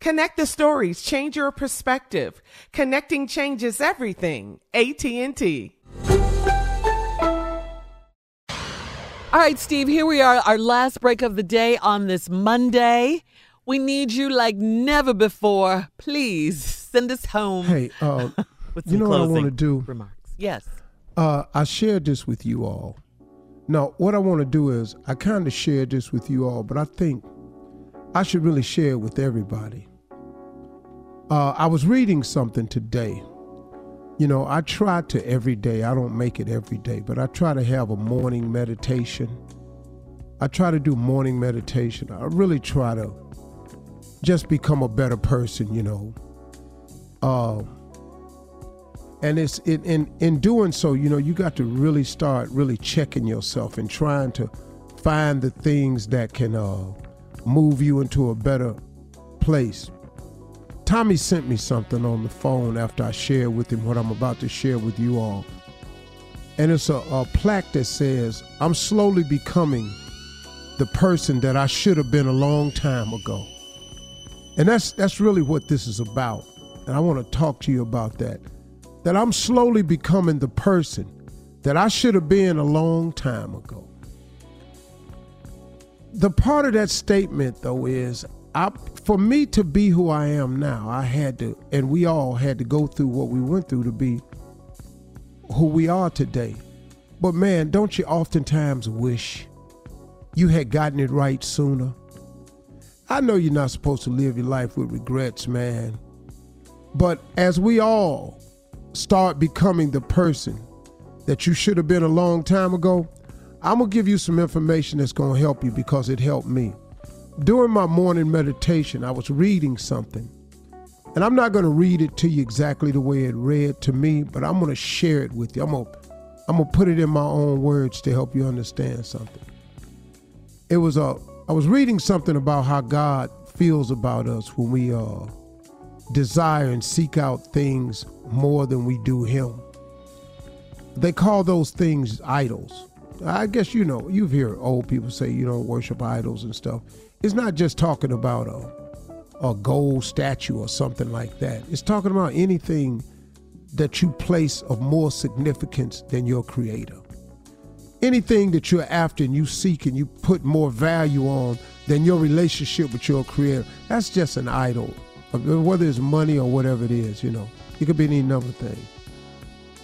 Connect the stories, change your perspective. Connecting changes everything. AT&T. All right, Steve, here we are, our last break of the day on this Monday. We need you like never before. Please send us home. Hey, uh, with you know what I want to do? Remarks. Yes. Uh, I shared this with you all. Now, what I want to do is I kind of shared this with you all, but I think I should really share it with everybody. Uh, I was reading something today. You know, I try to every day, I don't make it every day, but I try to have a morning meditation. I try to do morning meditation. I really try to just become a better person, you know. Uh, and it's in, in in doing so, you know, you got to really start really checking yourself and trying to find the things that can uh, move you into a better place. Tommy sent me something on the phone after I shared with him what I'm about to share with you all. And it's a, a plaque that says, I'm slowly becoming the person that I should have been a long time ago. And that's that's really what this is about. And I want to talk to you about that. That I'm slowly becoming the person that I should have been a long time ago. The part of that statement though is I for me to be who I am now, I had to and we all had to go through what we went through to be who we are today. But man, don't you oftentimes wish you had gotten it right sooner? I know you're not supposed to live your life with regrets, man. But as we all start becoming the person that you should have been a long time ago, I'm going to give you some information that's going to help you because it helped me. During my morning meditation, I was reading something. And I'm not going to read it to you exactly the way it read to me, but I'm going to share it with you. I'm going to I'm going to put it in my own words to help you understand something. It was a I was reading something about how God feels about us when we uh, desire and seek out things more than we do Him. They call those things idols. I guess you know you've heard old people say you don't worship idols and stuff. It's not just talking about uh, a gold statue or something like that. It's talking about anything that you place of more significance than your creator. Anything that you're after and you seek and you put more value on than your relationship with your creator, that's just an idol. Whether it's money or whatever it is, you know, it could be any number of things.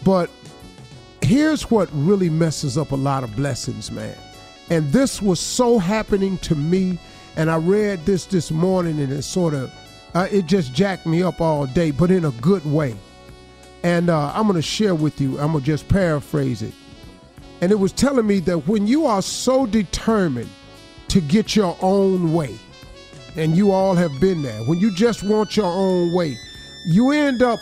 But here's what really messes up a lot of blessings, man. And this was so happening to me. And I read this this morning and it sort of, uh, it just jacked me up all day, but in a good way. And uh, I'm going to share with you, I'm going to just paraphrase it. And it was telling me that when you are so determined to get your own way, and you all have been there, when you just want your own way, you end up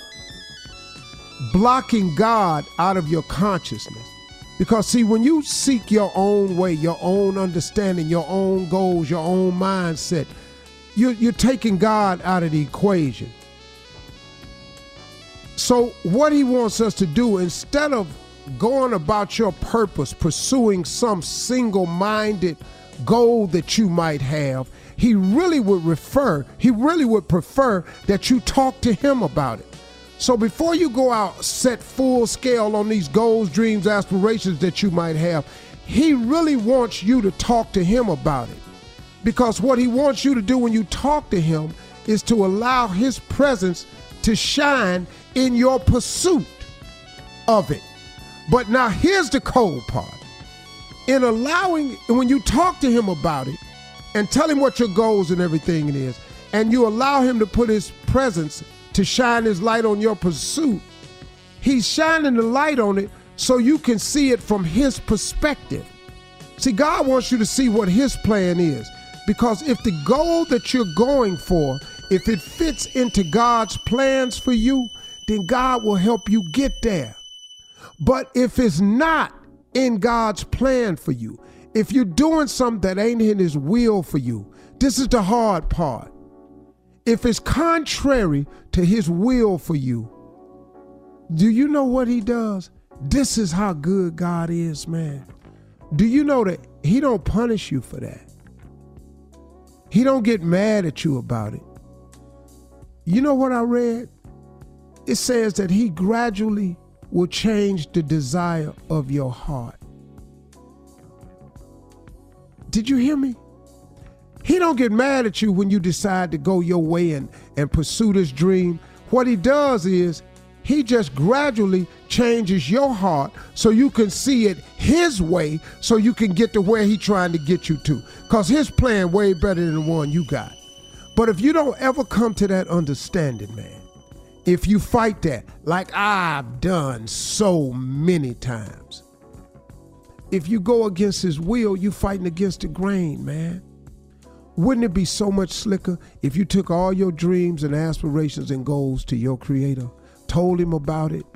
blocking God out of your consciousness. Because, see, when you seek your own way, your own understanding, your own goals, your own mindset, you're, you're taking God out of the equation. So, what he wants us to do, instead of going about your purpose, pursuing some single minded goal that you might have, he really would refer, he really would prefer that you talk to him about it. So before you go out, set full scale on these goals, dreams, aspirations that you might have, he really wants you to talk to him about it. Because what he wants you to do when you talk to him is to allow his presence to shine in your pursuit of it. But now here's the cold part. In allowing, when you talk to him about it and tell him what your goals and everything it is, and you allow him to put his presence to shine his light on your pursuit, he's shining the light on it so you can see it from his perspective. See, God wants you to see what his plan is. Because if the goal that you're going for, if it fits into God's plans for you, then God will help you get there. But if it's not in God's plan for you, if you're doing something that ain't in his will for you, this is the hard part. If it's contrary to his will for you, do you know what he does? This is how good God is, man. Do you know that he don't punish you for that? He don't get mad at you about it. You know what I read? It says that he gradually will change the desire of your heart. Did you hear me? Don't get mad at you when you decide to go your way and, and pursue this dream. What he does is he just gradually changes your heart so you can see it his way so you can get to where he trying to get you to. Cause his plan way better than the one you got. But if you don't ever come to that understanding, man, if you fight that, like I've done so many times, if you go against his will, you fighting against the grain, man. Wouldn't it be so much slicker if you took all your dreams and aspirations and goals to your creator, told him about it,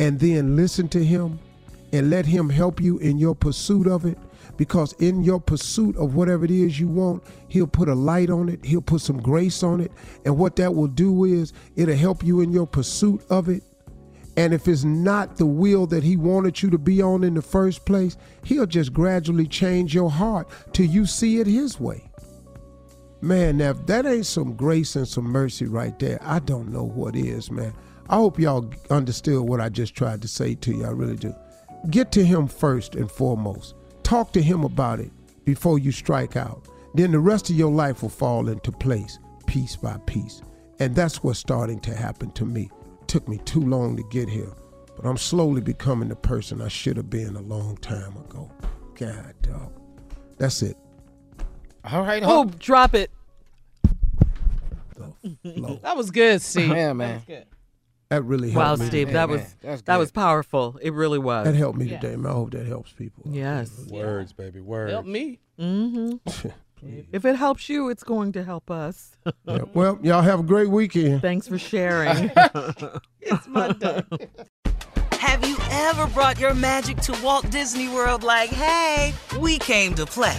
and then listened to him and let him help you in your pursuit of it? Because in your pursuit of whatever it is you want, he'll put a light on it, he'll put some grace on it, and what that will do is it'll help you in your pursuit of it. And if it's not the will that he wanted you to be on in the first place, he'll just gradually change your heart till you see it his way. Man, now if that ain't some grace and some mercy right there, I don't know what is, man. I hope y'all understood what I just tried to say to you. I really do. Get to him first and foremost. Talk to him about it before you strike out. Then the rest of your life will fall into place piece by piece. And that's what's starting to happen to me. It took me too long to get here, but I'm slowly becoming the person I should have been a long time ago. God, dog. That's it. All right, Oh, Hope. drop it. Flow. That was good, Steve. Yeah, man. That really Wow, helped me. Steve, Yeah, that man. was That's that good. was powerful. It really was. That helped me today, man. I hope that helps people. Yes. Words, baby, words. Help me. Mm-hmm. if it helps you, it's going to help us. Yeah. Well, y'all have a great weekend. Thanks for sharing. It's Monday. Have you ever brought your magic to Walt Disney World like, hey, we came to play?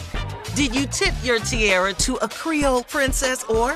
Did you tip your tiara to a Creole princess or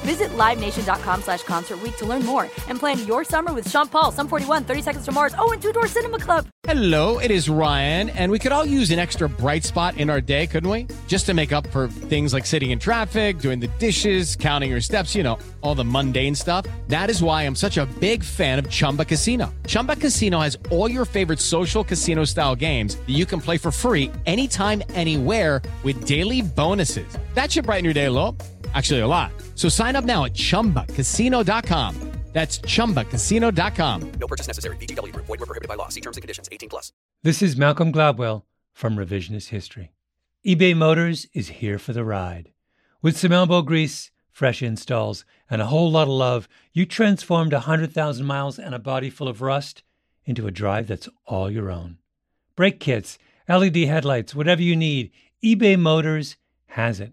Visit LiveNation.com slash Concert to learn more and plan your summer with Sean Paul, Sum 41, 30 Seconds to Mars, oh, and Two Door Cinema Club. Hello, it is Ryan, and we could all use an extra bright spot in our day, couldn't we? Just to make up for things like sitting in traffic, doing the dishes, counting your steps, you know, all the mundane stuff. That is why I'm such a big fan of Chumba Casino. Chumba Casino has all your favorite social casino style games that you can play for free anytime, anywhere with daily bonuses. That should brighten your day a little. Actually, a lot. So sign up now at ChumbaCasino.com. That's ChumbaCasino.com. No purchase necessary. VGW. Void were prohibited by law. See terms and conditions. 18 plus. This is Malcolm Gladwell from Revisionist History. eBay Motors is here for the ride. With some elbow grease, fresh installs, and a whole lot of love, you transformed 100,000 miles and a body full of rust into a drive that's all your own. Brake kits, LED headlights, whatever you need, eBay Motors has it.